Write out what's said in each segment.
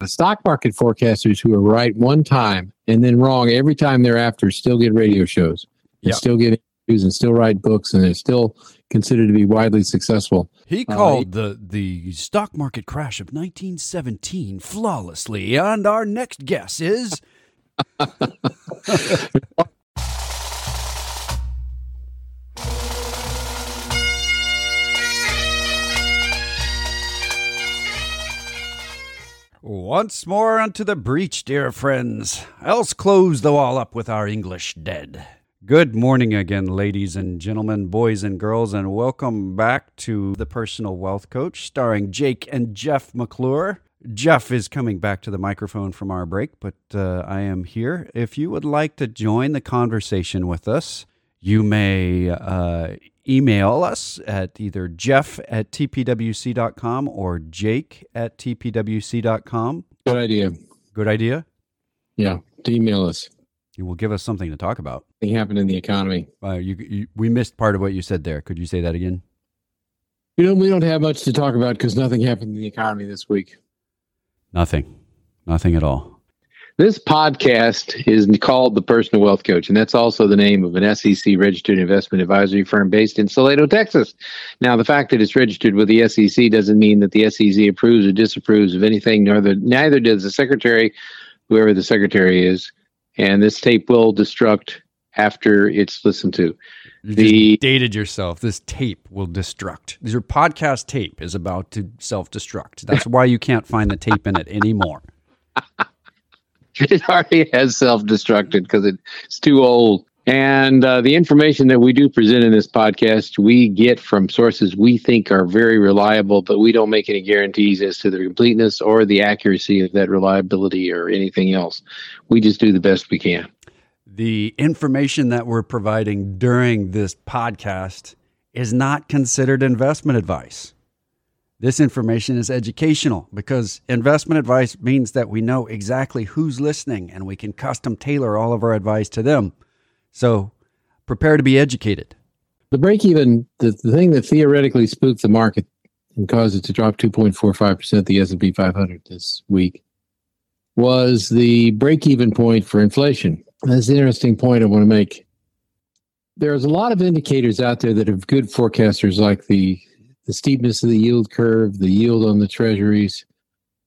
The stock market forecasters who are right one time and then wrong every time thereafter still get radio shows and Yep. still get interviews and still write books and they're still considered to be widely successful. He Uh, called the the stock market crash of 1917 flawlessly, and our next guess is Once more unto the breach, dear friends, else close the wall up with our English dead. Good morning again, ladies and gentlemen, boys and girls, and welcome back to The Personal Wealth Coach, starring Jake and Jeff McClure. Jeff is coming back to the microphone from our break, but uh, I am here. If you would like to join the conversation with us, you may uh, email us at either jeff at tpwc.com or jake at tpwc.com. Good idea. Good idea. Yeah. To email us. You will give us something to talk about. Thing happened in the economy. Uh, you, you, we missed part of what you said there. Could you say that again? You know, we don't have much to talk about because nothing happened in the economy this week. Nothing. Nothing at all. This podcast is called The Personal Wealth Coach, and that's also the name of an SEC registered investment advisory firm based in Salado, Texas. Now, the fact that it's registered with the SEC doesn't mean that the SEC approves or disapproves of anything, nor the, neither does the secretary, whoever the secretary is. And this tape will destruct after it's listened to. You The- dated yourself. This tape will destruct. Your podcast tape is about to self destruct. That's why you can't find the tape in it anymore. it already has self-destructed because it's too old. And uh, the information that we do present in this podcast, we get from sources we think are very reliable, but we don't make any guarantees as to the completeness or the accuracy of that reliability or anything else. We just do the best we can. The information that we're providing during this podcast is not considered investment advice. This information is educational because investment advice means that we know exactly who's listening and we can custom tailor all of our advice to them. So prepare to be educated. The break even, the, the thing that theoretically spooked the market and caused it to drop 2.45% the S&P 500 this week was the break even point for inflation. That's an interesting point I want to make. There's a lot of indicators out there that have good forecasters like the the steepness of the yield curve, the yield on the treasuries,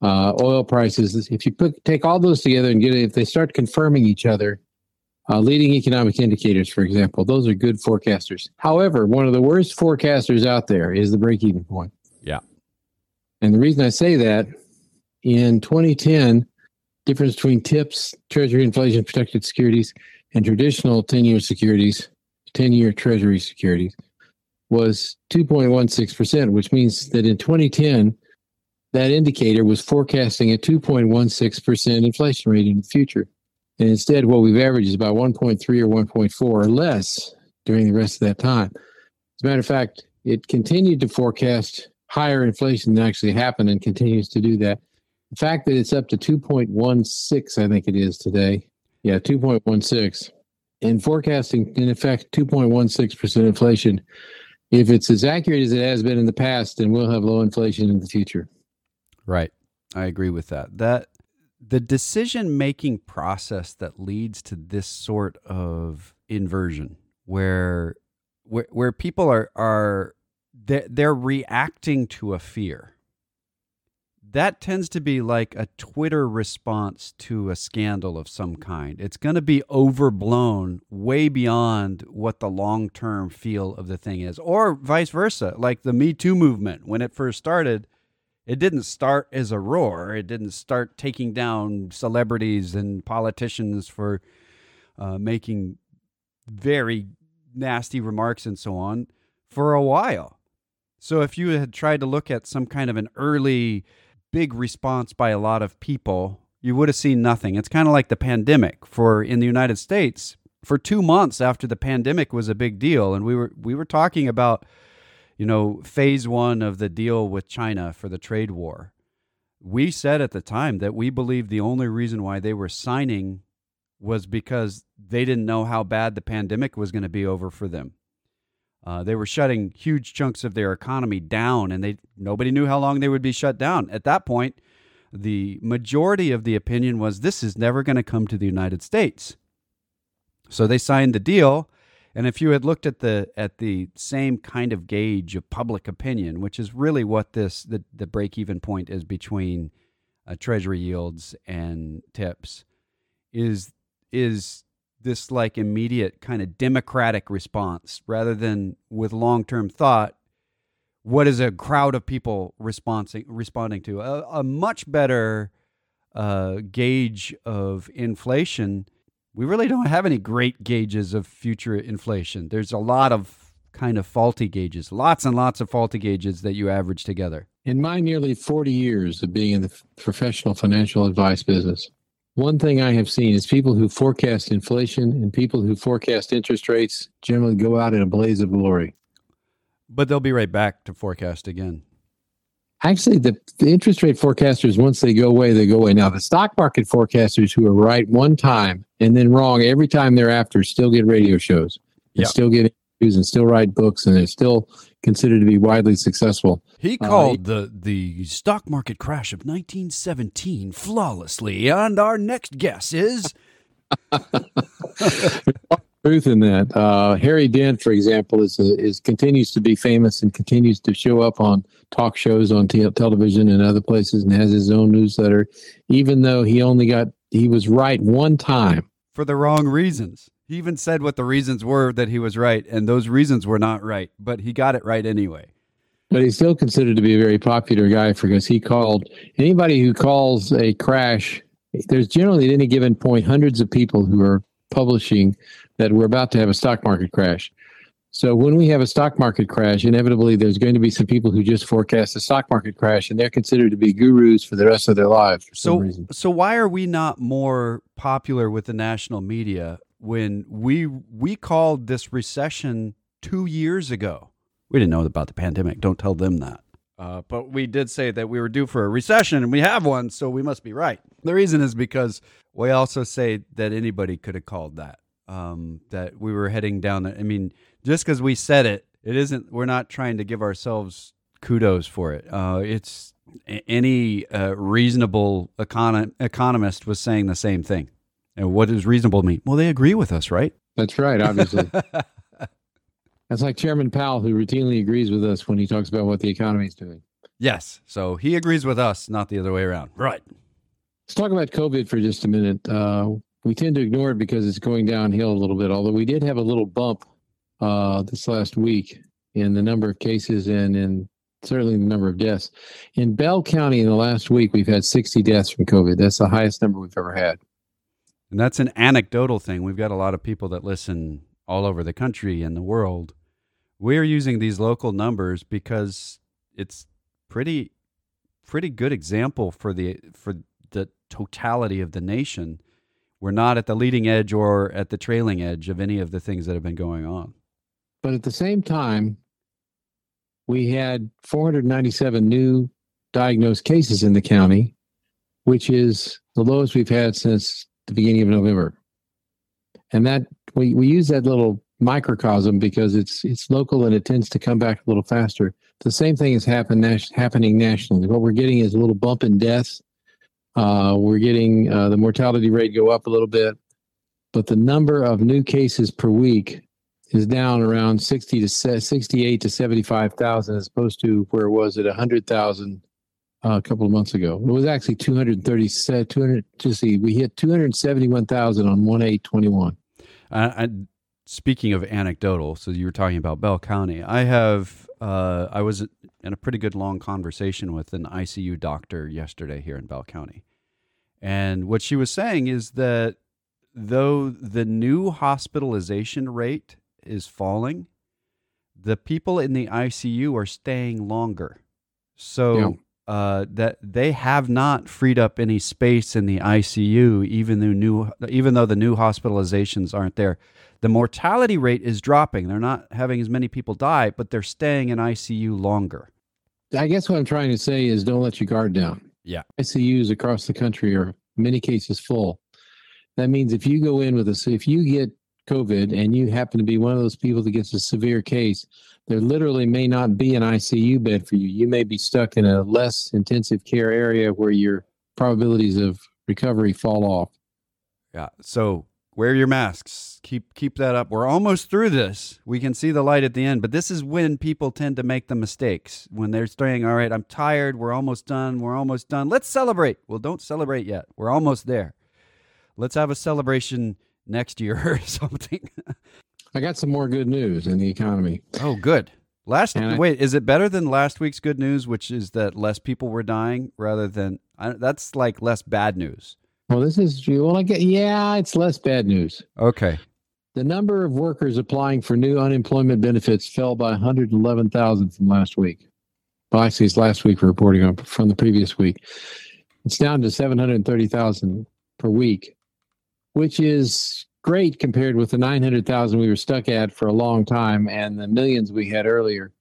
uh, oil prices. If you put take all those together and get it, if they start confirming each other, uh, leading economic indicators, for example, those are good forecasters. However, one of the worst forecasters out there is the break-even point. Yeah. And the reason I say that, in 2010, difference between TIPS, Treasury Inflation Protected Securities, and traditional 10-year securities, 10-year Treasury securities, was 2.16%, which means that in 2010, that indicator was forecasting a 2.16% inflation rate in the future. And instead, what we've averaged is about 1.3 or 1.4 or less during the rest of that time. As a matter of fact, it continued to forecast higher inflation than actually happened and continues to do that. The fact that it's up to 2.16, I think it is today. Yeah, 2.16. And forecasting, in effect, 2.16% inflation. If it's as accurate as it has been in the past, then we'll have low inflation in the future. Right. I agree with that. That the decision making process that leads to this sort of inversion where where, where people are are they're, they're reacting to a fear that tends to be like a twitter response to a scandal of some kind it's going to be overblown way beyond what the long-term feel of the thing is or vice versa like the me too movement when it first started it didn't start as a roar. It didn't start taking down celebrities and politicians for uh, making very nasty remarks and so on for a while. So if you had tried to look at some kind of an early big response by a lot of people, you would have seen nothing. It's kind of like the pandemic for in the United States. For 2 months after the pandemic was a big deal and we were we were talking about you know, phase one of the deal with China for the trade war. We said at the time that we believed the only reason why they were signing was because they didn't know how bad the pandemic was going to be over for them. Uh, they were shutting huge chunks of their economy down, and they nobody knew how long they would be shut down. At that point, the majority of the opinion was this is never going to come to the United States. So they signed the deal. And if you had looked at the at the same kind of gauge of public opinion, which is really what this the, the break even point is between uh, treasury yields and tips, is is this like immediate kind of democratic response rather than with long term thought what is a crowd of people responding responding to a, a much better uh, gauge of inflation. We really don't have any great gauges of future inflation. There's a lot of kind of faulty gauges, lots and lots of faulty gauges that you average together. In my nearly 40 years of being in the professional financial advice business, one thing I have seen is people who forecast inflation and people who forecast interest rates generally go out in a blaze of glory. But they'll be right back to forecast again. Actually, the, the interest rate forecasters, once they go away, they go away. Now, the stock market forecasters who are right one time and then wrong every time thereafter still get radio shows and yep. still get and still write books and they're still considered to be widely successful. He uh, called uh, the the stock market crash of 1917 flawlessly, and our next guess is truth in that. Uh, Harry Dent, for example, is a, is continues to be famous and continues to show up on talk shows on t- television and other places, and has his own newsletter. Even though he only got he was right one time for the wrong reasons. He even said what the reasons were that he was right, and those reasons were not right, but he got it right anyway. But he's still considered to be a very popular guy because he called anybody who calls a crash. There's generally at any given point hundreds of people who are publishing that we're about to have a stock market crash. So when we have a stock market crash, inevitably there's going to be some people who just forecast a stock market crash, and they're considered to be gurus for the rest of their lives. so, so why are we not more popular with the national media when we we called this recession two years ago. We didn't know about the pandemic. Don't tell them that. Uh, but we did say that we were due for a recession, and we have one, so we must be right. The reason is because we also say that anybody could have called that. Um, that we were heading down. The, I mean, just because we said it, it isn't. We're not trying to give ourselves kudos for it. Uh, it's any uh, reasonable econ- economist was saying the same thing. And what does reasonable mean? Well, they agree with us, right? That's right, obviously. That's like Chairman Powell, who routinely agrees with us when he talks about what the economy is doing. Yes. So he agrees with us, not the other way around. Right. Let's talk about COVID for just a minute. Uh, we tend to ignore it because it's going downhill a little bit, although we did have a little bump uh, this last week in the number of cases and in certainly the number of deaths. In Bell County in the last week, we've had 60 deaths from COVID. That's the highest number we've ever had. And that's an anecdotal thing. We've got a lot of people that listen all over the country and the world. We're using these local numbers because it's pretty pretty good example for the for the totality of the nation. We're not at the leading edge or at the trailing edge of any of the things that have been going on. But at the same time, we had 497 new diagnosed cases in the county, which is the lowest we've had since the beginning of November. And that we, we use that little microcosm because it's it's local and it tends to come back a little faster. The same thing is happen, happening nationally. What we're getting is a little bump in deaths. Uh, we're getting uh, the mortality rate go up a little bit, but the number of new cases per week is down around 60 to 68 to 75,000 as opposed to where it was at 100,000 uh, a couple of months ago. It was actually 230, 200, to see, we hit 271,000 on 1 8 21. Uh, speaking of anecdotal, so you were talking about Bell County. I have, uh, I was in a pretty good long conversation with an ICU doctor yesterday here in Bell County. And what she was saying is that though the new hospitalization rate is falling, the people in the ICU are staying longer. So, yeah uh, that they have not freed up any space in the ICU, even though new, even though the new hospitalizations aren't there. The mortality rate is dropping. They're not having as many people die, but they're staying in ICU longer. I guess what I'm trying to say is don't let your guard down. Yeah. ICUs across the country are many cases full. That means if you go in with a, if you get COVID and you happen to be one of those people that gets a severe case, there literally may not be an ICU bed for you. You may be stuck in a less intensive care area where you're probabilities of recovery fall off. Yeah. So wear your masks. Keep keep that up. We're almost through this. We can see the light at the end, but this is when people tend to make the mistakes. When they're saying, "All right, I'm tired. We're almost done. We're almost done. Let's celebrate." Well, don't celebrate yet. We're almost there. Let's have a celebration next year or something. I got some more good news in the economy. Oh, good. Last And I- wait, is it better than last week's good news, which is that less people were dying rather than I, that's like less bad news. Well, this is well, I get yeah, it's less bad news. Okay. The number of workers applying for new unemployment benefits fell by 111,000 from last week. Well, actually, it's last week we're reporting on from the previous week. It's down to 730,000 per week, which is great compared with the 900,000 we were stuck at for a long time and the millions we had earlier.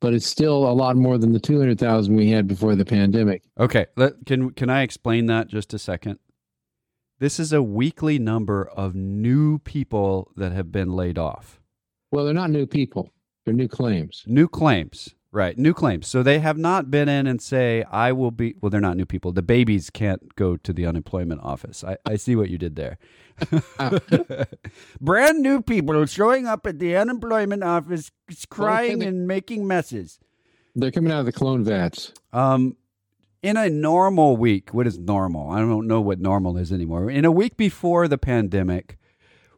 But it's still a lot more than the 200,000 we had before the pandemic. Okay. Let, can can I explain that just a second? This is a weekly number of new people that have been laid off. Well, they're not new people, they're new claims. New claims. Right. New claims. So they have not been in and say, I will be well, they're not new people. The babies can't go to the unemployment office. I, I see what you did there. Brand new people showing up at the unemployment office crying and making messes. They're coming out of the clone vats. Um, in a normal week, what is normal? I don't know what normal is anymore. In a week before the pandemic,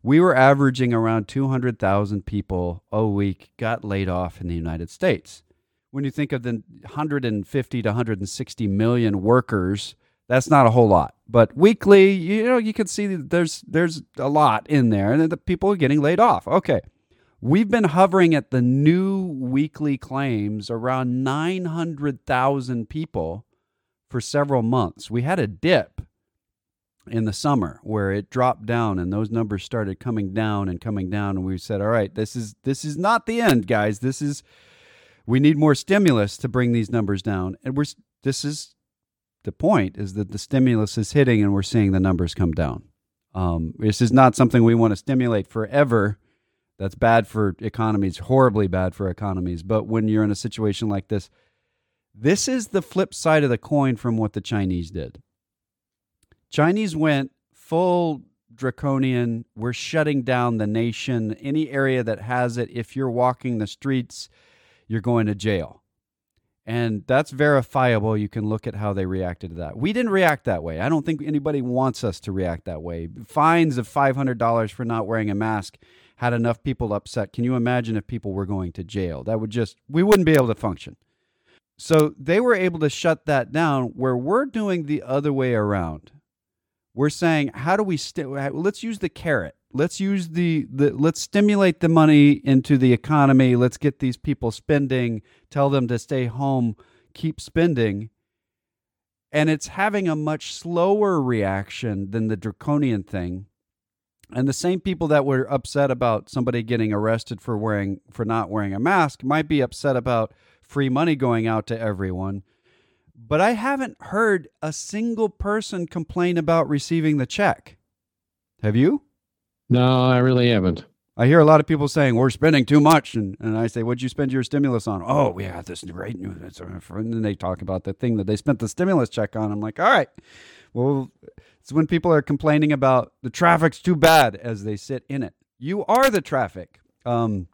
we were averaging around 200,000 people a week got laid off in the United States. When you think of the 150 to 160 million workers, that's not a whole lot. But weekly, you know, you can see there's there's a lot in there, and the people are getting laid off. Okay. We've been hovering at the new weekly claims around 900,000 people for several months. We had a dip in the summer where it dropped down and those numbers started coming down and coming down and we said, "All right, this is this is not the end, guys. This is we need more stimulus to bring these numbers down." And we're this is the point is that the stimulus is hitting and we're seeing the numbers come down. Um, this is not something we want to stimulate forever. That's bad for economies, horribly bad for economies. But when you're in a situation like this, this is the flip side of the coin from what the Chinese did. Chinese went full draconian. We're shutting down the nation. Any area that has it, if you're walking the streets, you're going to jail. And that's verifiable. You can look at how they reacted to that. We didn't react that way. I don't think anybody wants us to react that way. Fines of $500 for not wearing a mask had enough people upset. Can you imagine if people were going to jail? That would just, we wouldn't be able to function. So they were able to shut that down where we're doing the other way around. We're saying, how do we, st- let's use the carrot. Let's use the, the, let's stimulate the money into the economy. Let's get these people spending, tell them to stay home, keep spending. And it's having a much slower reaction than the draconian thing. And the same people that were upset about somebody getting arrested for wearing for not wearing a mask might be upset about free money going out to everyone. But I haven't heard a single person complain about receiving the check. Have you? No, I really haven't. I hear a lot of people saying we're spending too much, and, and I say, "What'd you spend your stimulus on?" Oh, we got this great news, and then they talk about the thing that they spent the stimulus check on. I'm like, "All right, well, it's when people are complaining about the traffic's too bad as they sit in it. You are the traffic. Um,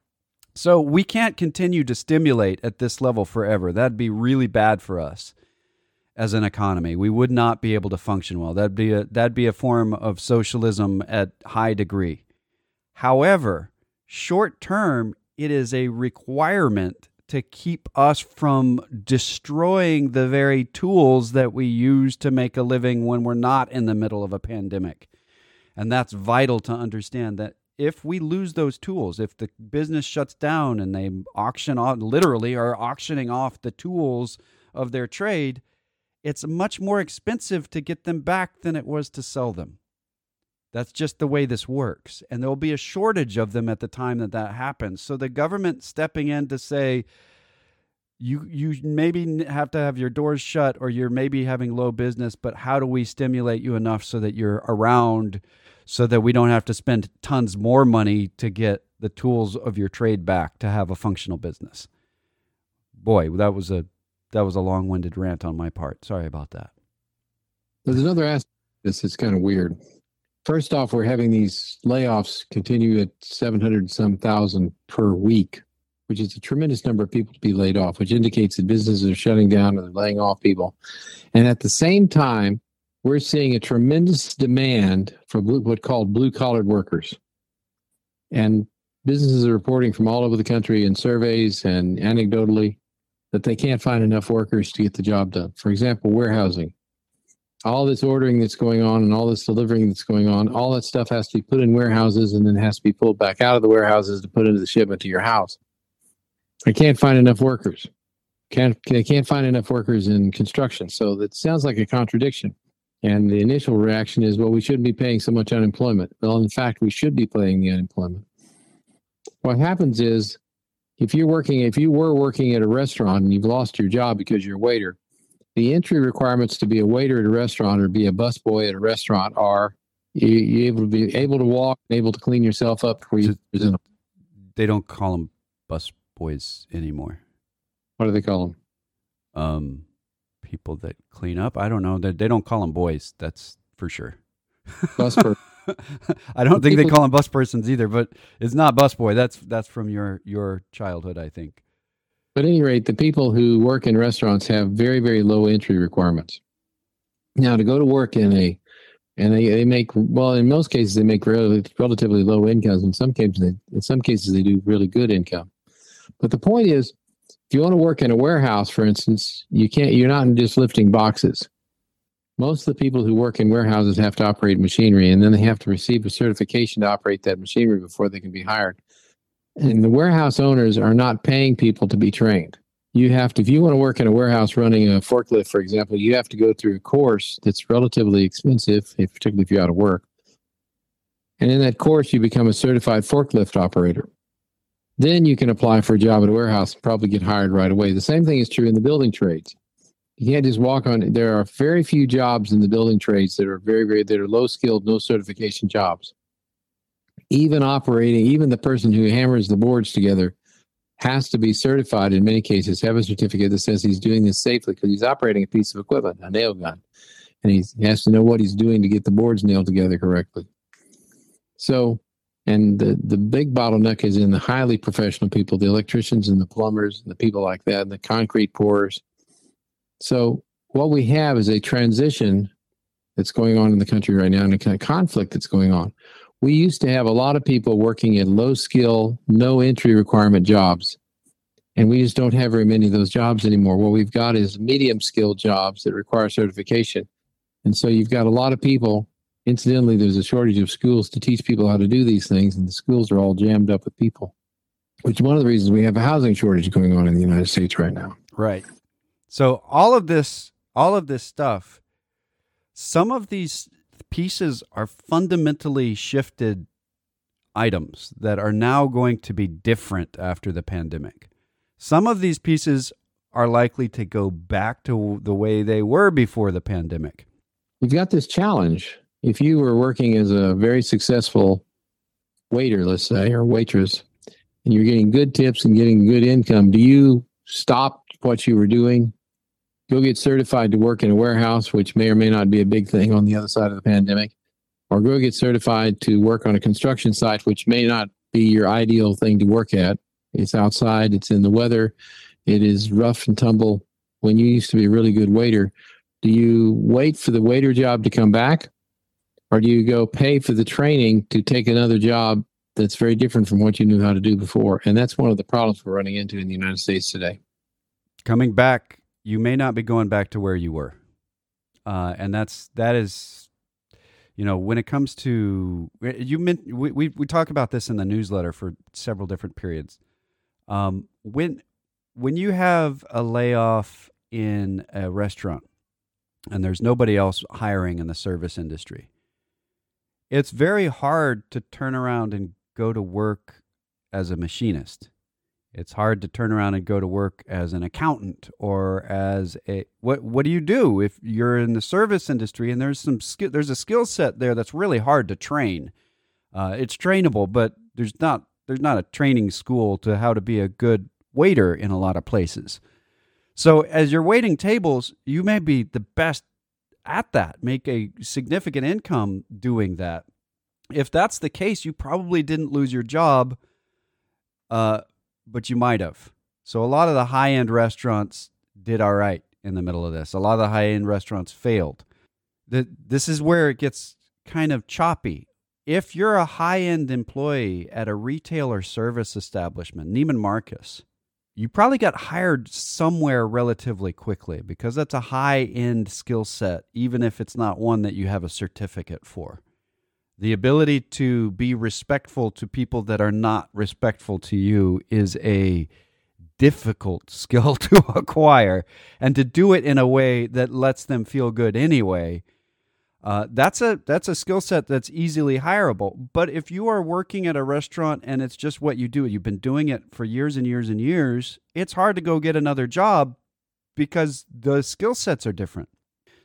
so we can't continue to stimulate at this level forever. That'd be really bad for us as an economy. We would not be able to function well. That'd be a that'd be a form of socialism at high degree. However, short term, it is a requirement to keep us from destroying the very tools that we use to make a living when we're not in the middle of a pandemic. And that's vital to understand that if we lose those tools, if the business shuts down and they auction off, literally are auctioning off the tools of their trade, it's much more expensive to get them back than it was to sell them. That's just the way this works. And there will be a shortage of them at the time that that happens. So the government stepping in to say, you you maybe have to have your doors shut or you're maybe having low business, but how do we stimulate you enough so that you're around so that we don't have to spend tons more money to get the tools of your trade back to have a functional business? Boy, that was a that was a long-winded rant on my part. Sorry about that. There's another aspect. This is kind of weird. First off, we're having these layoffs continue at 700 some thousand per week, which is a tremendous number of people to be laid off, which indicates that businesses are shutting down and they're laying off people. And at the same time, we're seeing a tremendous demand for blue, what called blue collared workers. And businesses are reporting from all over the country in surveys and anecdotally that they can't find enough workers to get the job done. For example, warehousing. All this ordering that's going on and all this delivering that's going on, all that stuff has to be put in warehouses and then has to be pulled back out of the warehouses to put into the shipment to your house. They can't find enough workers. Can't they can't find enough workers in construction. So that sounds like a contradiction. And the initial reaction is, well, we shouldn't be paying so much unemployment. Well, in fact, we should be paying the unemployment. What happens is, if you're working, if you were working at a restaurant and you've lost your job because you're a waiter, the entry requirements to be a waiter at a restaurant or be a busboy at a restaurant are you, you able to be able to walk and able to clean yourself up before you present. They don't call them bus boys anymore. What do they call them? Um, people that clean up. I don't know. They, they don't call them boys. That's for sure. I don't think they call them bus persons either, but it's not bus boy. That's that's from your your childhood, I think. But at any rate, the people who work in restaurants have very, very low entry requirements. Now, to go to work in a, and they, they make well in most cases they make rel- relatively low incomes. In some cases, they, in some cases they do really good income. But the point is, if you want to work in a warehouse, for instance, you can't. You're not just lifting boxes. Most of the people who work in warehouses have to operate machinery, and then they have to receive a certification to operate that machinery before they can be hired. And the warehouse owners are not paying people to be trained. You have to, if you want to work in a warehouse running a forklift, for example, you have to go through a course that's relatively expensive, if, particularly if you're out of work. And in that course, you become a certified forklift operator. Then you can apply for a job at a warehouse and probably get hired right away. The same thing is true in the building trades. You can't just walk on. There are very few jobs in the building trades that are very, very that are low skilled, no certification jobs. Even operating, even the person who hammers the boards together has to be certified in many cases, have a certificate that says he's doing this safely because he's operating a piece of equipment, a nail gun, and he has to know what he's doing to get the boards nailed together correctly. So, and the the big bottleneck is in the highly professional people, the electricians and the plumbers, and the people like that, and the concrete pourers. So what we have is a transition that's going on in the country right now and a kind of conflict that's going on. We used to have a lot of people working in low skill, no entry requirement jobs. And we just don't have very many of those jobs anymore. What we've got is medium skill jobs that require certification. And so you've got a lot of people. Incidentally, there's a shortage of schools to teach people how to do these things, and the schools are all jammed up with people, which is one of the reasons we have a housing shortage going on in the United States right now. Right. So all of this, all of this stuff, some of these pieces are fundamentally shifted items that are now going to be different after the pandemic. Some of these pieces are likely to go back to the way they were before the pandemic. You've got this challenge. If you were working as a very successful waiter, let's say, or waitress, and you're getting good tips and getting good income, do you stop what you were doing, go get certified to work in a warehouse, which may or may not be a big thing on the other side of the pandemic, or go get certified to work on a construction site, which may not be your ideal thing to work at? It's outside, it's in the weather, it is rough and tumble. When you used to be a really good waiter, do you wait for the waiter job to come back? Or do you go pay for the training to take another job that's very different from what you knew how to do before? And that's one of the problems we're running into in the United States today. Coming back, you may not be going back to where you were, uh, and that's that is, you know, when it comes to you meant we, we we talk about this in the newsletter for several different periods. Um, when when you have a layoff in a restaurant and there's nobody else hiring in the service industry, it's very hard to turn around and go to work as a machinist. It's hard to turn around and go to work as an accountant or as a what what do you do if you're in the service industry and there's some skill there's a skill set there that's really hard to train. Uh, it's trainable, but there's not there's not a training school to how to be a good waiter in a lot of places. So as you're waiting tables, you may be the best at that, make a significant income doing that. If that's the case, you probably didn't lose your job, uh, but you might have. So a lot of the high end restaurants did all right in the middle of this. A lot of the high end restaurants failed. The, this is where it gets kind of choppy. If you're a high end employee at a retailer service establishment, Neiman Marcus, you probably got hired somewhere relatively quickly because that's a high end skill set, even if it's not one that you have a certificate for. The ability to be respectful to people that are not respectful to you is a difficult skill to acquire, and to do it in a way that lets them feel good anyway uh, that's a that's a skill set that's easily hireable. But if you are working at a restaurant and it's just what you do, you've been doing it for years and years and years, it's hard to go get another job because the skill sets are different.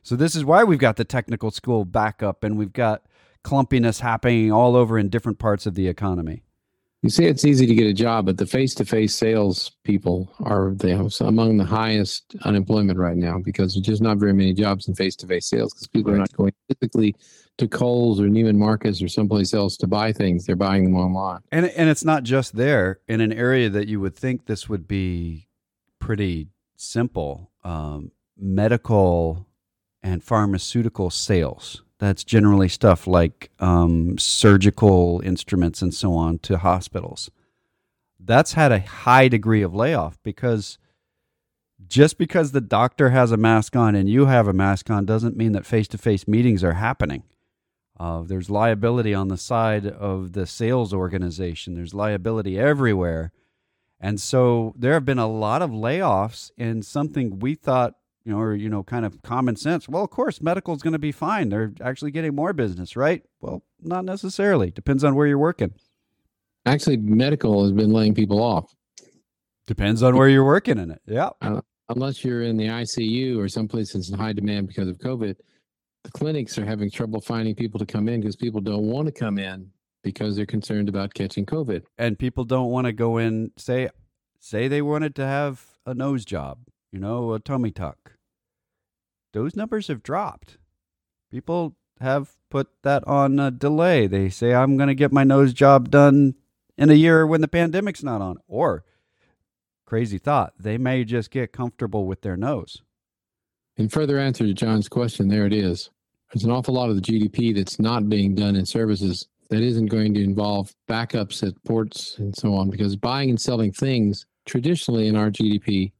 So this is why we've got the technical school backup and we've got clumpiness happening all over in different parts of the economy. You say it's easy to get a job, but the face-to-face sales people are the, among the highest unemployment right now because there's just not very many jobs in face-to-face sales because people right. are not going physically to Kohl's or Neiman Marcus or someplace else to buy things. They're buying them online. And and it's not just there in an area that you would think this would be pretty simple. Um, medical and pharmaceutical sales that's generally stuff like um, surgical instruments and so on to hospitals. That's had a high degree of layoff because just because the doctor has a mask on and you have a mask on doesn't mean that face to face meetings are happening. Uh, there's liability on the side of the sales organization, there's liability everywhere. And so there have been a lot of layoffs in something we thought you know, or you know, kind of common sense. Well, of course, medical is going to be fine. They're actually getting more business, right? Well, not necessarily. Depends on where you're working. Actually, medical has been laying people off. Depends on where you're working in it. Yeah. Uh, unless you're in the ICU or someplace that's in high demand because of COVID, the clinics are having trouble finding people to come in because people don't want to come in because they're concerned about catching COVID. And people don't want to go in. Say, say they wanted to have a nose job, you know, a tummy tuck those numbers have dropped. People have put that on a delay. They say, I'm going to get my nose job done in a year when the pandemic's not on. Or, crazy thought, they may just get comfortable with their nose. In further answer to John's question, there it is. There's an awful lot of the GDP that's not being done in services that isn't going to involve backups at ports and so on, because buying and selling things traditionally in our GDP,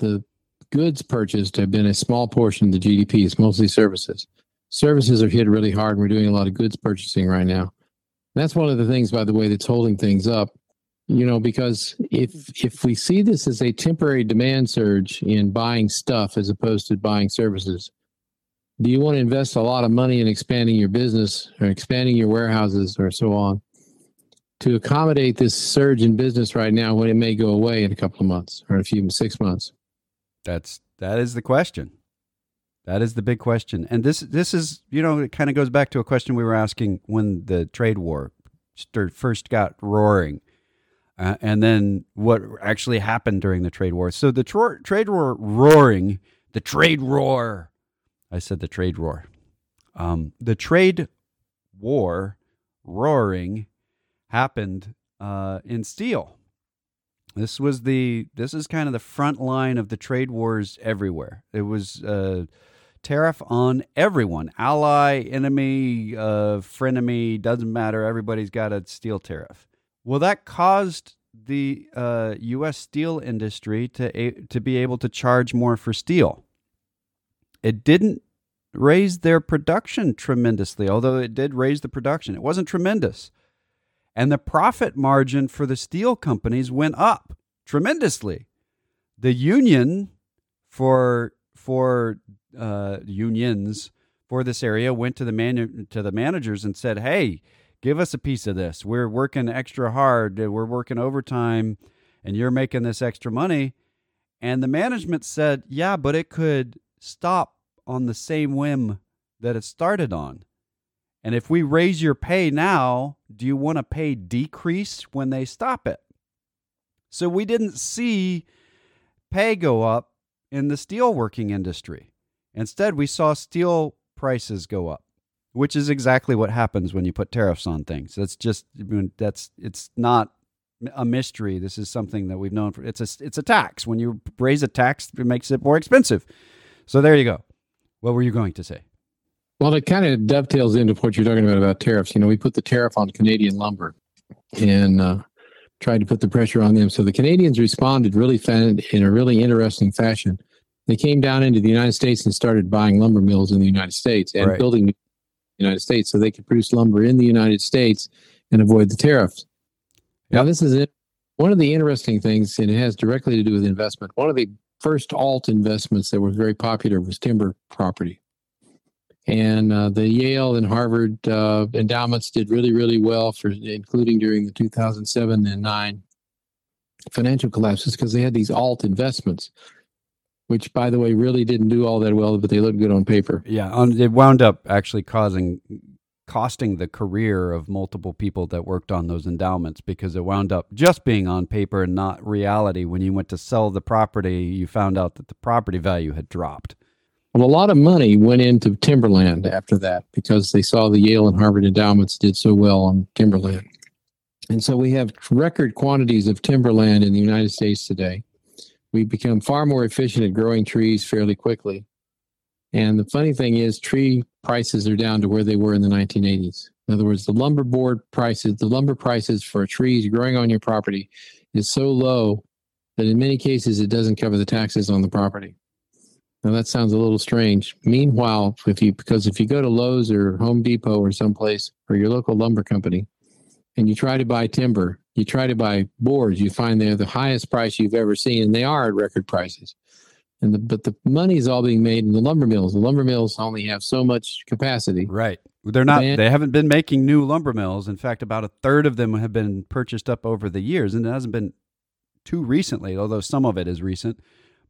the goods purchased have been a small portion of the GDP. It's mostly services. Services are hit really hard, and we're doing a lot of goods purchasing right now. That's one of the things, by the way, that's holding things up. You know, because if if we see this as a temporary demand surge in buying stuff as opposed to buying services, do you want to invest a lot of money in expanding your business or expanding your warehouses or so on to accommodate this surge in business right now when it may go away in a couple of months or a few six months? That's that is the question. That is the big question. And this this is, you know, it kind of goes back to a question we were asking when the trade war first got roaring. Uh, and then what actually happened during the trade war. So the tr- trade war roaring, the trade roar. I said the trade roar. Um, the trade war roaring happened uh, in steel. This was the this is kind of the front line of the trade wars everywhere. It was uh, tariff on everyone, ally, enemy, uh, frenemy, doesn't matter. Everybody's got a steel tariff. Well, that caused the uh, U.S. steel industry to to be able to charge more for steel. It didn't raise their production tremendously, although it did raise the production. It wasn't tremendous and the profit margin for the steel companies went up tremendously. The union for for uh, unions for this area went to the man to the managers and said, "Hey, give us a piece of this. We're working extra hard. We're working overtime, and you're making this extra money." And the management said, "Yeah, but it could stop on the same whim that it started on." And if we raise your pay now, do you want to pay decrease when they stop it? So we didn't see pay go up in the steelworking industry. Instead, we saw steel prices go up, which is exactly what happens when you put tariffs on things. That's just that's it's not a mystery. This is something that we've known for. It's a it's a tax. When you raise a tax, it makes it more expensive. So there you go. What were you going to say? Well, it kind of dovetails into what you're talking about about tariffs. You know, we put the tariff on Canadian lumber and uh, tried to put the pressure on them. So the Canadians responded really in a really interesting fashion. They came down into the United States and started buying lumber mills in the United States and right. building the United States so they could produce lumber in the United States and avoid the tariffs. Yep. Now, this is it. One of the interesting things, and it has directly to do with investment. One of the first alt investments that was very popular was timber property. And uh, the Yale and Harvard uh, endowments did really, really well for, including during the 2007 and 9 financial collapses, because they had these alt investments, which, by the way, really didn't do all that well, but they looked good on paper. Yeah, um, it wound up actually causing costing the career of multiple people that worked on those endowments because it wound up just being on paper and not reality. When you went to sell the property, you found out that the property value had dropped. Well, a lot of money went into timberland after that because they saw the Yale and Harvard endowments did so well on timberland. And so we have record quantities of timberland in the United States today. We've become far more efficient at growing trees fairly quickly. And the funny thing is, tree prices are down to where they were in the 1980s. In other words, the lumber board prices, the lumber prices for trees growing on your property is so low that in many cases it doesn't cover the taxes on the property. Now that sounds a little strange. Meanwhile, if you because if you go to Lowe's or Home Depot or someplace or your local lumber company and you try to buy timber, you try to buy boards, you find they're the highest price you've ever seen, and they are at record prices. And the, but the money is all being made in the lumber mills. The lumber mills only have so much capacity. Right. They're not. And, they haven't been making new lumber mills. In fact, about a third of them have been purchased up over the years, and it hasn't been too recently, although some of it is recent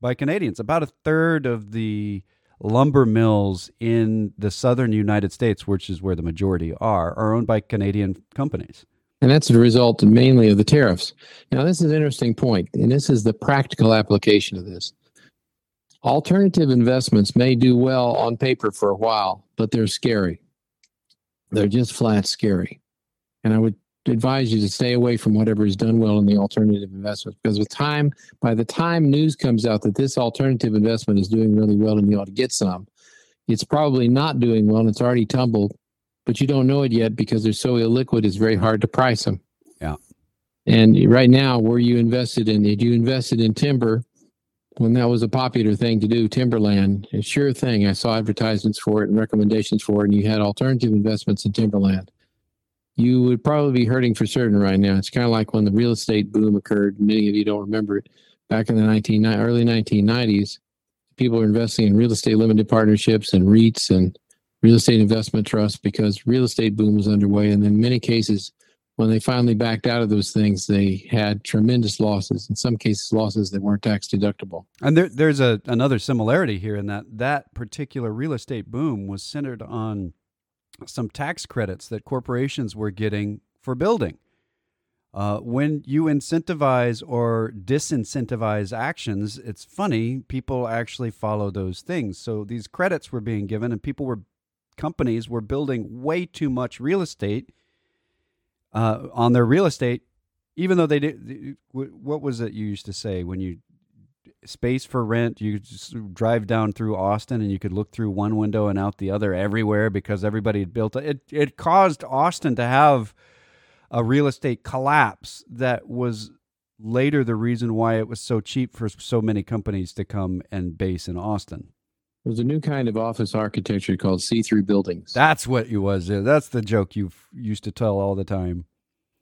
by Canadians. About a third of the lumber mills in the southern United States, which is where the majority are, are owned by Canadian companies. And that's the result mainly of the tariffs. Now, this is an interesting point, and this is the practical application of this. Alternative investments may do well on paper for a while, but they're scary. They're just flat scary. And I would advise you to stay away from whatever is done well in the alternative investments because with time, by the time news comes out that this alternative investment is doing really well and you ought to get some, it's probably not doing well and it's already tumbled, but you don't know it yet because they're so illiquid, it's very hard to price them. Yeah. And right now, where you invested in, did you invested in timber when that was a popular thing to do, timberland, a sure thing. I saw advertisements for it and recommendations for it, and you had alternative investments in timberland you would probably be hurting for certain right now. It's kind of like when the real estate boom occurred. Many of you don't remember it. Back in the 19, early 1990s, people were investing in real estate limited partnerships and REITs and real estate investment trusts because real estate boom was underway. And in many cases, when they finally backed out of those things, they had tremendous losses. In some cases, losses that weren't tax deductible. And there, there's a another similarity here in that that particular real estate boom was centered on some tax credits that corporations were getting for building. Uh, when you incentivize or disincentivize actions, it's funny, people actually follow those things. So these credits were being given, and people were, companies were building way too much real estate uh, on their real estate, even though they did. What was it you used to say when you space for rent. You just drive down through Austin and you could look through one window and out the other everywhere because everybody had built it. It caused Austin to have a real estate collapse that was later the reason why it was so cheap for so many companies to come and base in Austin. There's a new kind of office architecture called see-through buildings. That's what it was. That's the joke you used to tell all the time.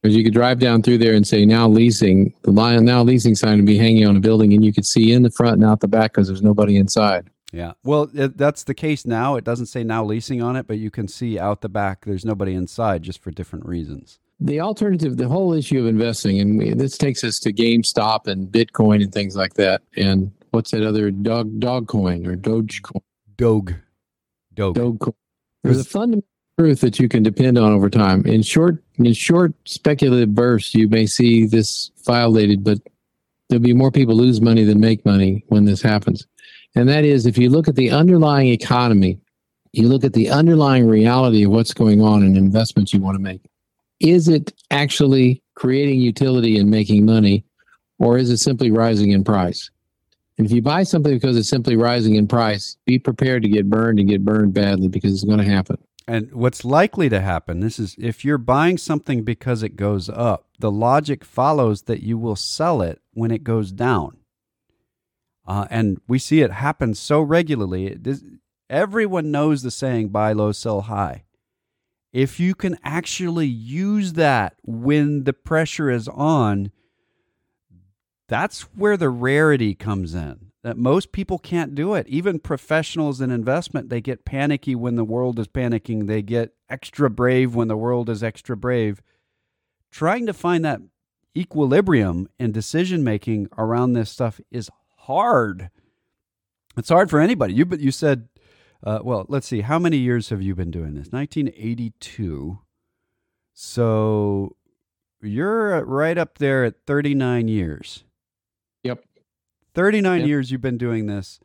Because you could drive down through there and say now leasing, the line now leasing sign would be hanging on a building, and you could see in the front and out the back because there's nobody inside. Yeah, well, it, that's the case now. It doesn't say now leasing on it, but you can see out the back there's nobody inside just for different reasons. The alternative, the whole issue of investing, and we, this takes us to GameStop and Bitcoin and things like that. And what's that other dog dog coin or Dogecoin? Doge. Doge. Doge. There's a fundamental truth that you can depend on over time. In short, in short speculative bursts, you may see this violated, but there'll be more people lose money than make money when this happens. And that is if you look at the underlying economy, you look at the underlying reality of what's going on in investments you want to make. Is it actually creating utility and making money, or is it simply rising in price? And if you buy something because it's simply rising in price, be prepared to get burned and get burned badly because it's going to happen. And what's likely to happen, this is if you're buying something because it goes up, the logic follows that you will sell it when it goes down. Uh, and we see it happen so regularly. This, everyone knows the saying buy low, sell high. If you can actually use that when the pressure is on, that's where the rarity comes in. That most people can't do it. Even professionals in investment, they get panicky when the world is panicking. They get extra brave when the world is extra brave. Trying to find that equilibrium in decision making around this stuff is hard. It's hard for anybody. You but you said, uh, well, let's see. How many years have you been doing this? 1982. So you're right up there at 39 years. Yep. 39 Yep. years you've been doing this.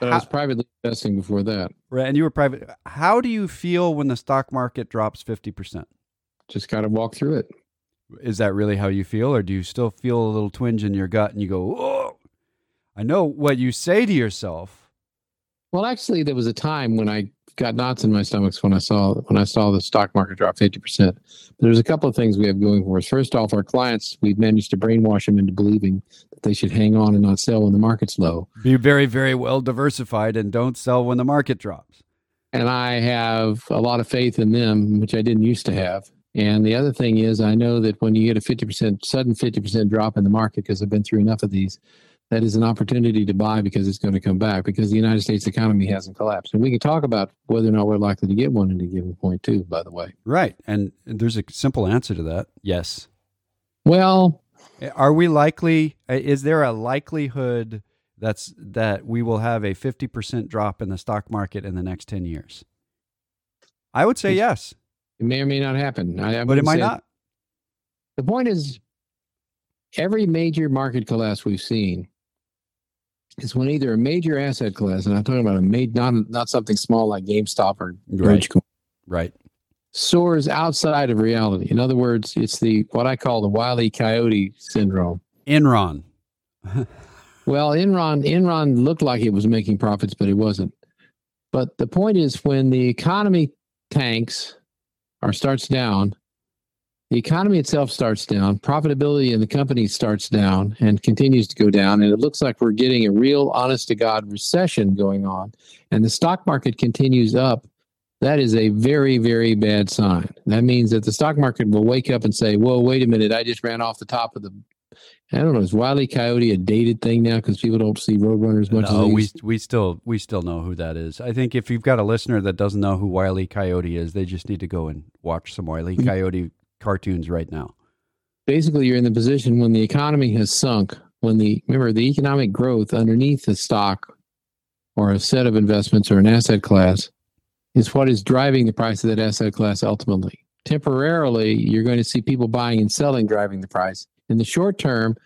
But I was privately investing before that. Right, and you were private. How do you feel when the stock market drops 50%? Just got to walk through it. Is that really how you feel, or do you still feel a little twinge in your gut and you go, oh? I know what you say to yourself. Well, actually, there was a time when I got knots in my stomachs when I saw when I saw the stock market drop fifty percent. There's a couple of things we have going for us. First off, our clients we've managed to brainwash them into believing they should hang on and not sell when the market's low. Be very, very well diversified and don't sell when the market drops. And I have a lot of faith in them, which I didn't used to have. And the other thing is, I know that when you get a fifty percent sudden fifty percent drop in the market, because I've been through enough of these, that is an opportunity to buy because it's going to come back because the United States economy hasn't collapsed. And we can talk about whether or not we're likely to get one at a given point, too, by the way. Right. And there's a simple answer to that yes. Well, Are we likely, uh, is there a likelihood that's that we will have a 50% drop in the stock market in the next 10 years? I would say yes, it may or may not happen. I, I but it might not. The point is, every major market collapse we've seen is when either a major asset class, and I'm talking about a made not not something small like GameStop or Right. Right. Soars outside of reality. In other words, it's the what I call the wily E. coyote syndrome. Enron. Well, Enron Enron looked like it was making profits, but it wasn't. But the point is, when the economy tanks or starts down, the economy itself starts down, profitability in the company starts down and continues to go down, and it looks like we're getting a real, honest to God recession going on, and the stock market continues up. That is a very, very bad sign. That means that the stock market will wake up and say, "Whoa, wait a minute! I just ran off the top of the I don't know. Is Wile E. Coyote a dated thing now because people don't see Roadrunner as much No, as we we still we still know who that is. I think if you've got a listener that doesn't know who Wile E. Coyote is, they just need to go and watch some Wile E. Mhm. Coyote cartoons right now. Basically, you're in the position when the economy has sunk. When the remember the economic growth underneath the stock or a set of investments or an asset class is what is driving the price of that asset class ultimately. Temporarily, you're going to see people buying and selling driving the price. In the short term,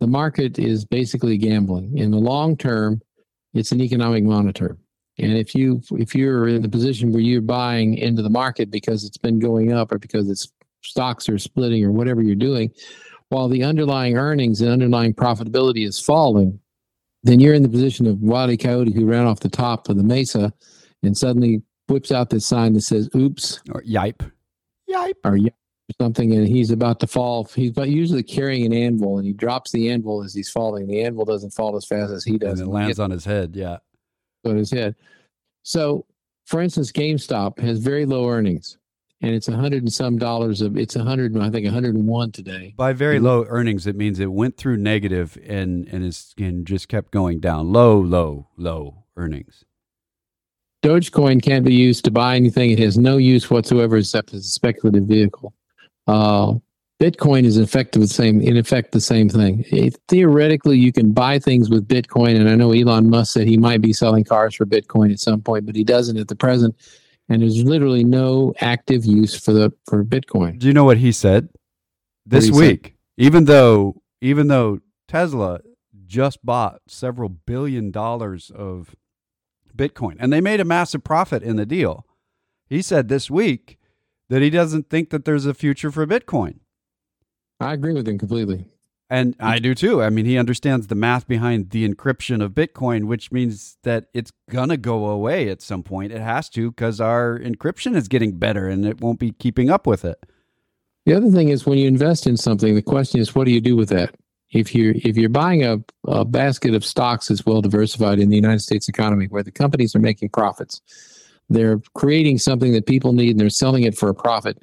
the market is basically gambling. In the long term, it's an economic monitor. And if you if you're in the position where you're buying into the market because it's been going up or because it's stocks are splitting or whatever you're doing, while the underlying earnings and underlying profitability is falling, then you're in the position of Wile Coyote who ran off the top of the mesa and suddenly whips out this sign that says "Oops" Or yipe. Yipe. or "Yeah" or something, and he's about to fall. He's about usually carrying an anvil, and he drops the anvil as he's falling. The anvil doesn't fall as fast as he does. And it lands on his head. Yeah. on his head. So, for instance, GameStop has very low earnings, and it's a hundred and some dollars of. It's a hundred, I think, a hundred and one today. By very low earnings, it means it went through negative and and is and just kept going down. Low, low, low earnings. Dogecoin can't be used to buy anything. It has no use whatsoever except as a speculative vehicle. Uh, Bitcoin is in effect the same. In effect, the same thing. It- theoretically, you can buy things with Bitcoin, and I know Elon Musk said he might be selling cars for Bitcoin at some point, but he doesn't at the present. And there's literally no active use for the for Bitcoin. Do you know what he said this he week? Even though even though Tesla just bought several billion dollars of Bitcoin, and they made a massive profit in the deal. He said this week that he doesn't think that there's a future for Bitcoin. I agree with him completely. And I do too. I mean, he understands the math behind the encryption of Bitcoin, which means that it's going to go away at some point. It has to because our encryption is getting better and it won't be keeping up with it. The other thing is when you invest in something, the question is, what do you do with that? If you're if you're buying a, a basket of stocks that's well diversified in the United States economy, where the companies are making profits, they're creating something that people need and they're selling it for a profit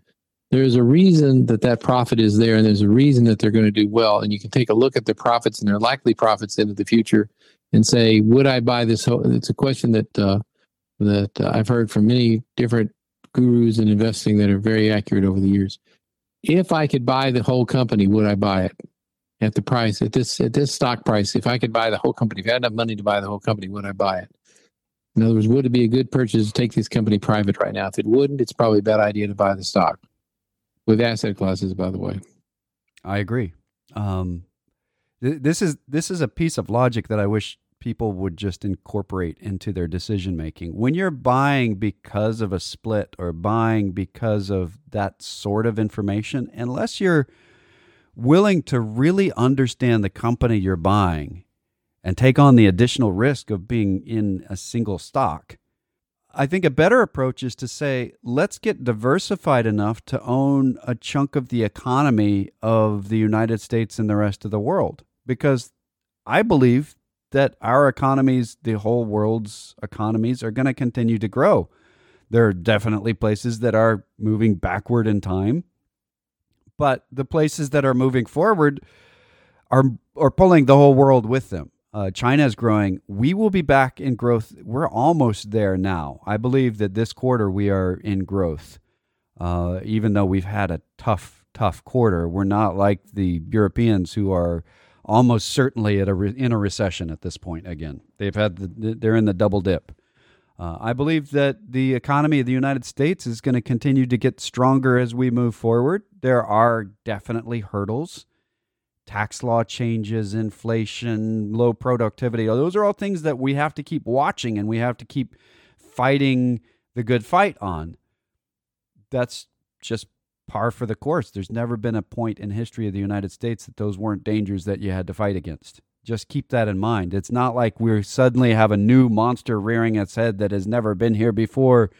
there's a reason that that profit is there and there's a reason that they're going to do well. And you can take a look at the profits and their likely profits into the future and say would i buy this it's a question that uh, that i've heard from many different gurus in investing that are very accurate over the years. If i could buy the whole company would i buy it at the price at this at this stock price if i could buy the whole company if i had enough money to buy the whole company would i buy it in other words would it be a good purchase to take this company private right now if it wouldn't it's probably a bad idea to buy the stock with asset classes, by the way. I agree. Um, th- this is this is a piece of logic that I wish people would just incorporate into their decision making. When you're buying because of a split or buying because of that sort of information, unless you're willing to really understand the company you're buying and take on the additional risk of being in a single stock, I think a better approach is to say, let's get diversified enough to own a chunk of the economy of the United States and the rest of the world. Because I believe that our economies, the whole world's economies, are going to continue to grow. There are definitely places that are moving backward in time, but the places that are moving forward are, are pulling the whole world with them. Uh, China is growing. We will be back in growth. We're almost there now. I believe that this quarter we are in growth. Uh, even though we've had a tough, tough quarter, we're not like the Europeans who are almost certainly at a re- in a recession at this point. Again, they've had the, they're in the double dip. Uh, I believe that the economy of the United States is going to continue to get stronger as we move forward. There are definitely hurdles tax law changes, inflation, low productivity. Those are all things that we have to keep watching and we have to keep fighting the good fight on. That's just par for the course. There's never been a point in history of the United States that those weren't dangers that you had to fight against. Just keep that in mind. It's not like we suddenly have a new monster rearing its head that has never been here before,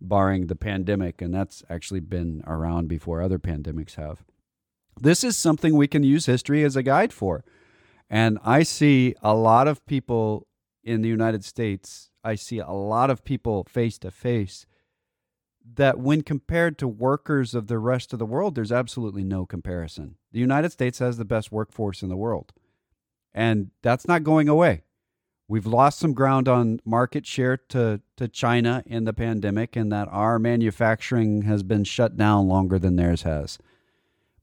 barring the pandemic. And that's actually been around before other pandemics have. This is something we can use history as a guide for. And I see a lot of people in the United States, I see a lot of people face to face that when compared to workers of the rest of the world, there's absolutely no comparison. The United States has the best workforce in the world. And that's not going away. We've lost some ground on market share to, to China in the pandemic, and that our manufacturing has been shut down longer than theirs has.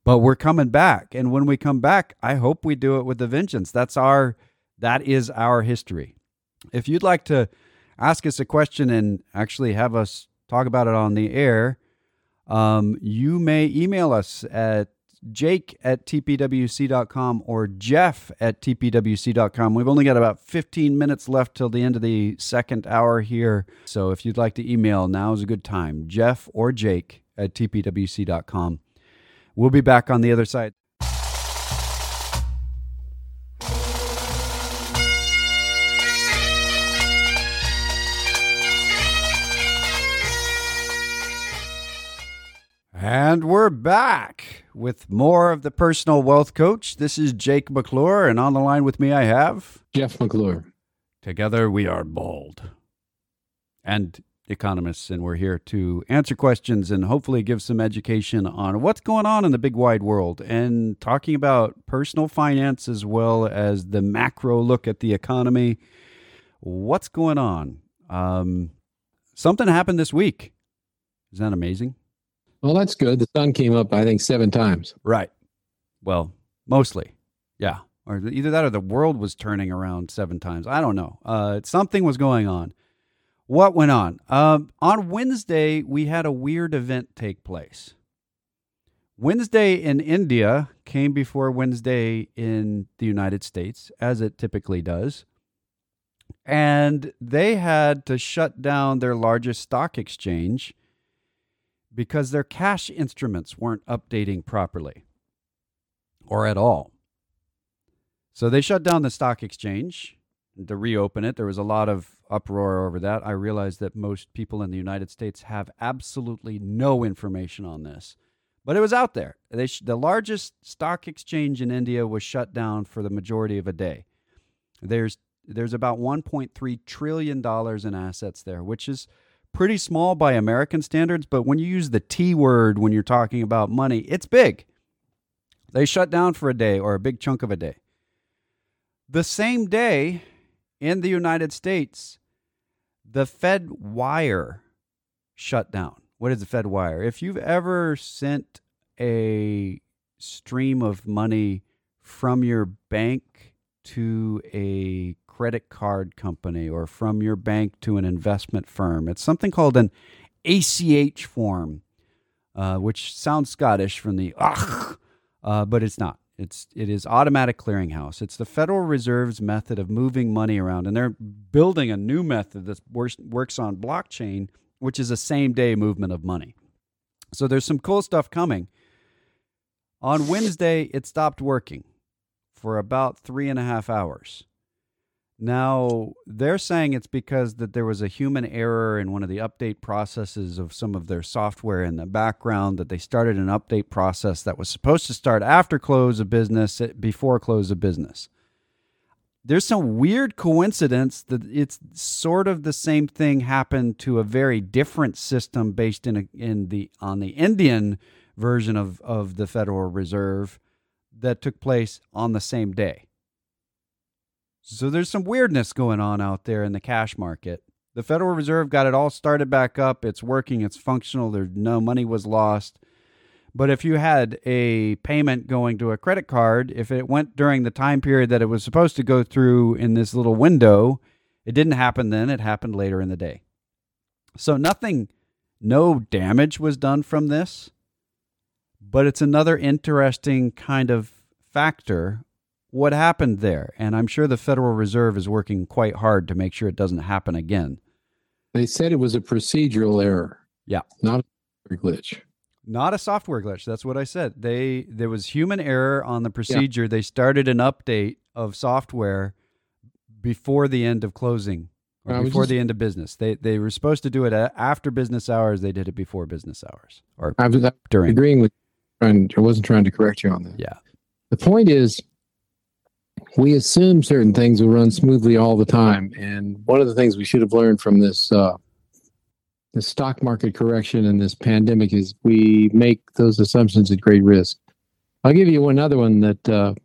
But we're coming back and when we come back i hope we do it with a vengeance. That's our that is our history. If you'd like to ask us a question and actually have us talk about it on the air um, you may email us at jake at tpwc.com or jeff at tpwc.com we've only got about 15 minutes left till the end of the second hour here. So if you'd like to email now is a good time. Jeff or jake at tpwc.com We'll be back on the other side. And we're back with more of the personal wealth coach. This is Jake McClure, and on the line with me, I have Jeff McClure. Together, we are bold. And economists, and we're here to answer questions and hopefully give some education on what's going on in the big wide world and talking about personal finance as well as the macro look at the economy. What's going on? Um, something happened this week. Is that amazing? Well, that's good. The sun came up, I think, seven times. Right. Well, mostly. Yeah. Or either that or the world was turning around seven times. I don't know. Uh, something was going on. What went on? Um, on Wednesday, we had a weird event take place. Wednesday in India came before Wednesday in the United States, as it typically does. And they had to shut down their largest stock exchange because their cash instruments weren't updating properly or at all. So they shut down the stock exchange to reopen it. There was a lot of uproar over that. I realize that most people in the United States have absolutely no information on this, but it was out there. Sh- the largest stock exchange in India was shut down for the majority of a day. There's there's about 1.3 trillion dollars in assets there, which is pretty small by American standards, but when you use the T word when you're talking about money, it's big. They shut down for a day or a big chunk of a day. The same day in the United States, the Fed wire shut down. What is the Fed wire? If you've ever sent a stream of money from your bank to a credit card company or from your bank to an investment firm, it's something called an ACH form, uh, which sounds Scottish from the ugh, uh, but it's not. It's it is automatic clearinghouse. It's the Federal Reserve's method of moving money around, and they're building a new method that works works on blockchain, which is a same day movement of money. So there's some cool stuff coming. On Wednesday, it stopped working for about three and a half hours. Now, they're saying it's because that there was a human error in one of the update processes of some of their software in the background that they started an update process that was supposed to start after close of business eh, before close of business. There's some weird coincidence that it's sort of the same thing happened to a very different system based in a, in the on the Indian version of, of the Federal Reserve that took place on the same day. So there's some weirdness going on out there in the cash market. The Federal Reserve got it all started back up. It's working, it's functional. There no money was lost. But if you had a payment going to a credit card, if it went during the time period that it was supposed to go through in this little window, it didn't happen then, it happened later in the day. So nothing no damage was done from this, but it's another interesting kind of factor what happened there. And I'm sure the Federal Reserve is working quite hard to make sure it doesn't happen again. They said it was a procedural error. Yeah. Not a glitch. Not a software glitch. That's what I said. They there was human error on the procedure. Yeah. They started an update of software before the end of closing or before just, the end of business. They they were supposed to do it after business hours. They did it before business hours or I was uh, during. agreeing with. I wasn't trying to correct you on that. Yeah. The point is, we assume certain things will run smoothly all the time. And one of the things we should have learned from this uh, the stock market correction and this pandemic is we make those assumptions at great risk. I'll give you one other one that uh,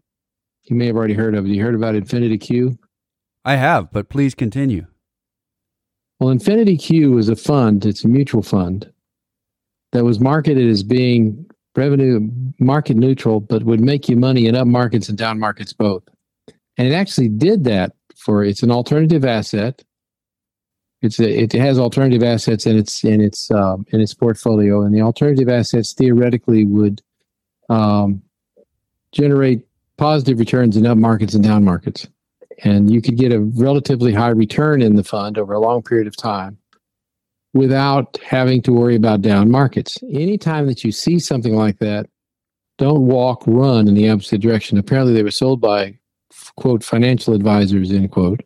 you may have already heard of. You heard about Infinity Q? I have, but please continue. Well, Infinity Q is a fund, it's a mutual fund that was marketed as being revenue market neutral, but would make you money in up markets and down markets both. And it actually did that for it's an alternative asset. It's a, it has alternative assets in its in its um, in its portfolio, and the alternative assets theoretically would um, generate positive returns in up markets and down markets, and you could get a relatively high return in the fund over a long period of time without having to worry about down markets. Anytime that you see something like that, don't walk, run in the opposite direction. Apparently, they were sold by quote financial advisors end quote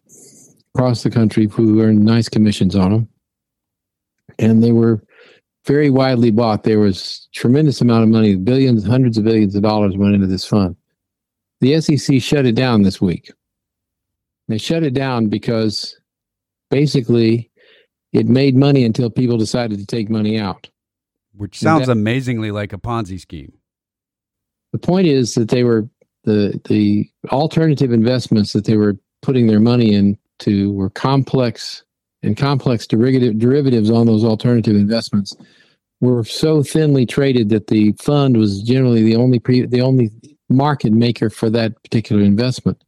across the country who earned nice commissions on them and they were very widely bought. There was tremendous amount of money billions hundreds of billions of dollars went into this fund. The sec shut it down this week. They shut it down because basically it made money until people decided to take money out. Which sounds that, amazingly like a ponzi scheme. The point is that they were the the alternative investments that they were putting their money into were complex and complex derivative, derivatives on those alternative investments were so thinly traded that the fund was generally the only pre, the only market maker for that particular investment.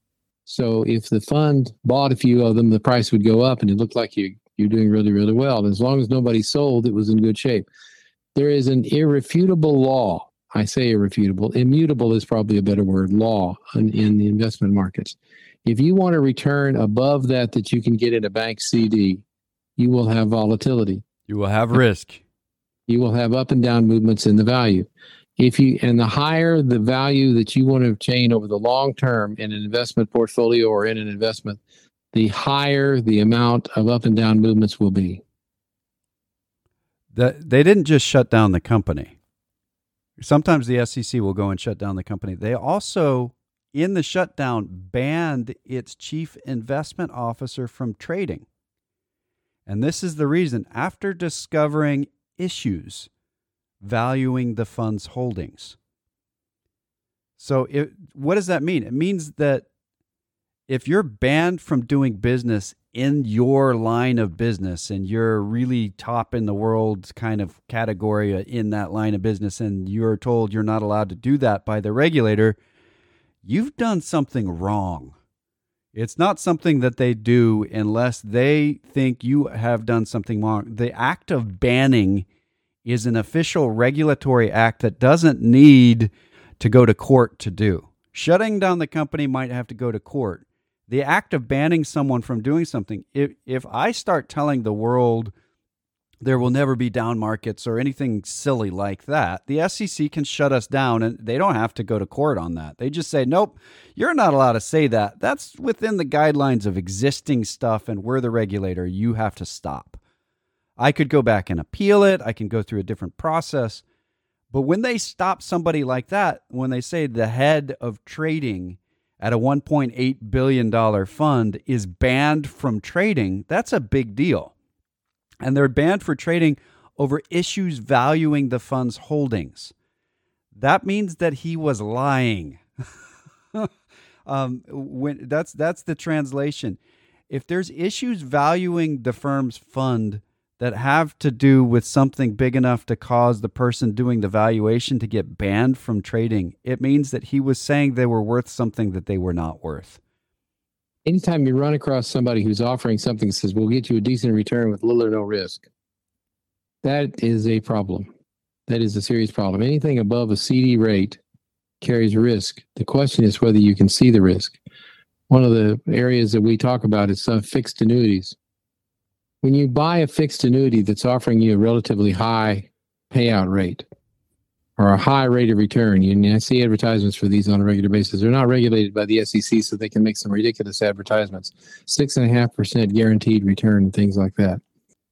So if the fund bought a few of them, the price would go up, and it looked like you you're doing really really well. And as long as nobody sold, it was in good shape. There is an irrefutable law I say irrefutable. Immutable is probably a better word, law in, in the investment markets. If you want a return above that that you can get in a bank CD, you will have volatility. You will have risk. You will have up and down movements in the value. If you and the higher the value that you want to obtain over the long term in an investment portfolio or in an investment, the higher the amount of up and down movements will be. That they didn't just shut down the company. Sometimes the SEC will go and shut down the company. They also, in the shutdown, banned its chief investment officer from trading. And this is the reason after discovering issues valuing the fund's holdings. So, it, what does that mean? It means that if you're banned from doing business in your line of business and you're really top in the world kind of category uh, in that line of business and you're told you're not allowed to do that by the regulator, you've done something wrong. It's not something that they do unless they think you have done something wrong. The act of banning is an official regulatory act that doesn't need to go to court to do. Shutting down the company might have to go to court. The act of banning someone from doing something, if, if I start telling the world there will never be down markets or anything silly like that, the SEC can shut us down and they don't have to go to court on that. They just say, nope, you're not allowed to say that. That's within the guidelines of existing stuff, and we're the regulator. You have to stop. I could go back and appeal it. I can go through a different process. But when they stop somebody like that, when they say the head of trading at a $1.8 billion fund is banned from trading, that's a big deal. And they're banned for trading over issues valuing the fund's holdings. That means that he was lying. um, when that's that's the translation. If there's issues valuing the firm's fund that have to do with something big enough to cause the person doing the valuation to get banned from trading, it means that he was saying they were worth something that they were not worth. Anytime you run across somebody who's offering something that says, we'll get you a decent return with little or no risk, that is a problem. That is a serious problem. Anything above a CD rate carries risk. The question is whether you can see the risk. One of the areas that we talk about is some fixed annuities when you buy a fixed annuity that's offering you a relatively high payout rate or a high rate of return, you I see advertisements for these on a regular basis. They're not regulated by the SEC, so they can make some ridiculous advertisements. Six and a half percent guaranteed return and things like that.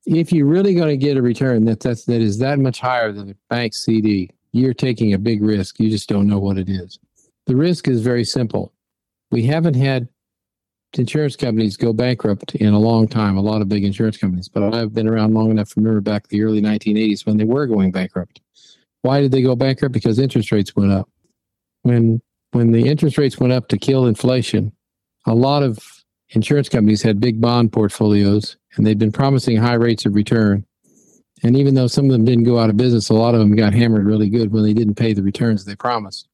If you're really going to get a return that that's, that is that much higher than a bank CD, you're taking a big risk. You just don't know what it is. The risk is very simple. We haven't had insurance companies go bankrupt in a long time, a lot of big insurance companies. But I've been around long enough to remember back the early 1980s when they were going bankrupt. Why did they go bankrupt? Because interest rates went up. When when the interest rates went up to kill inflation, a lot of insurance companies had big bond portfolios and they'd been promising high rates of return. And even though some of them didn't go out of business, a lot of them got hammered really good when they didn't pay the returns they promised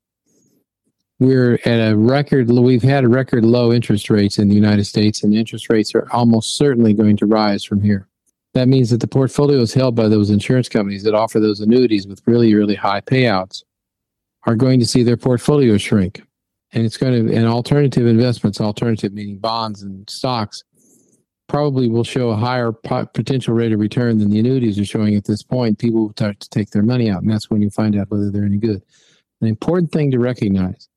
we're at a record we've had record low interest rates in the united states and interest rates are almost certainly going to rise from here. That means that the portfolios held by those insurance companies that offer those annuities with really really high payouts are going to see their portfolio shrink. And it's going to and alternative investments alternative meaning bonds and stocks probably will show a higher potential rate of return than the annuities are showing at this point. People will start to take their money out and that's when you find out whether they're any good. The important thing to recognize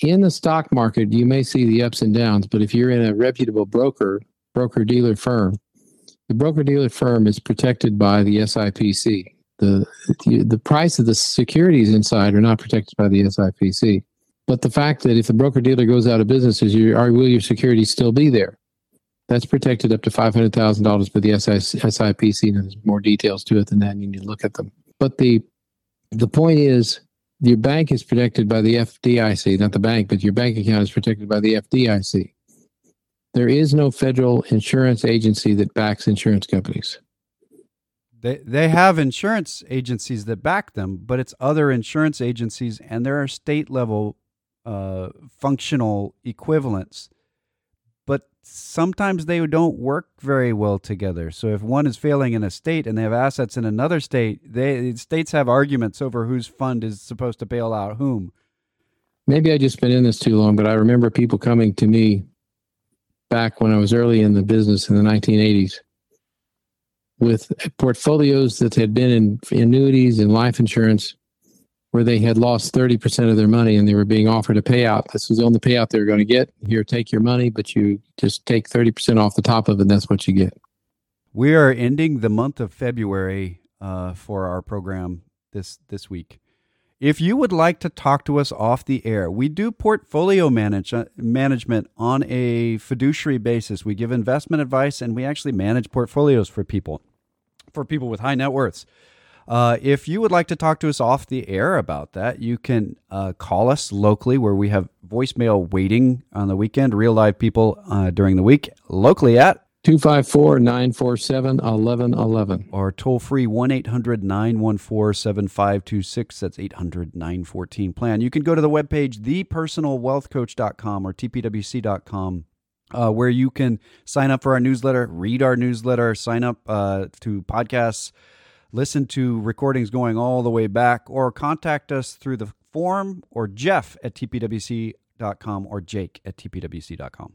in the stock market, you may see the ups and downs, but if you're in a reputable broker, broker dealer firm, the broker dealer firm is protected by the SIPC. The, the price of the securities inside are not protected by the SIPC. But the fact that if the broker dealer goes out of business, is your, will your securities still be there? That's protected up to five hundred thousand dollars by the SIPC. And there's more details to it than that. You need to look at them. But the the point is, your bank is protected by the FDIC, not the bank, but your bank account is protected by the FDIC. There is no federal insurance agency that backs insurance companies. They they have insurance agencies that back them, but it's other insurance agencies, and there are state level uh, functional equivalents. Sometimes they don't work very well together. So if one is failing in a state and they have assets in another state, they states have arguments over whose fund is supposed to bail out whom. Maybe I just been in this too long, but I remember people coming to me back when I was early in the business in the 1980s with portfolios that had been in annuities and life insurance where they had lost 30% of their money and they were being offered a payout. This was the only payout they were going to get. Here, take your money, but you just take 30% off the top of it, and that's what you get. We are ending the month of February uh, for our program this, this week. If you would like to talk to us off the air, we do portfolio manage, uh, management on a fiduciary basis. We give investment advice and we actually manage portfolios for people, for people with high net worths. Uh, if you would like to talk to us off the air about that, you can uh, call us locally where we have voicemail waiting on the weekend, real live people uh, during the week, locally at 254 947 1111. Or toll free 1 800 914 7526. That's 800 914 plan. You can go to the webpage, thepersonalwealthcoach.com or tpwc.com. Uh, where you can sign up for our newsletter, read our newsletter, sign up uh, to podcasts, listen to recordings going all the way back, or contact us through the form or Jeff at tpwc.com or Jake at tpwc.com.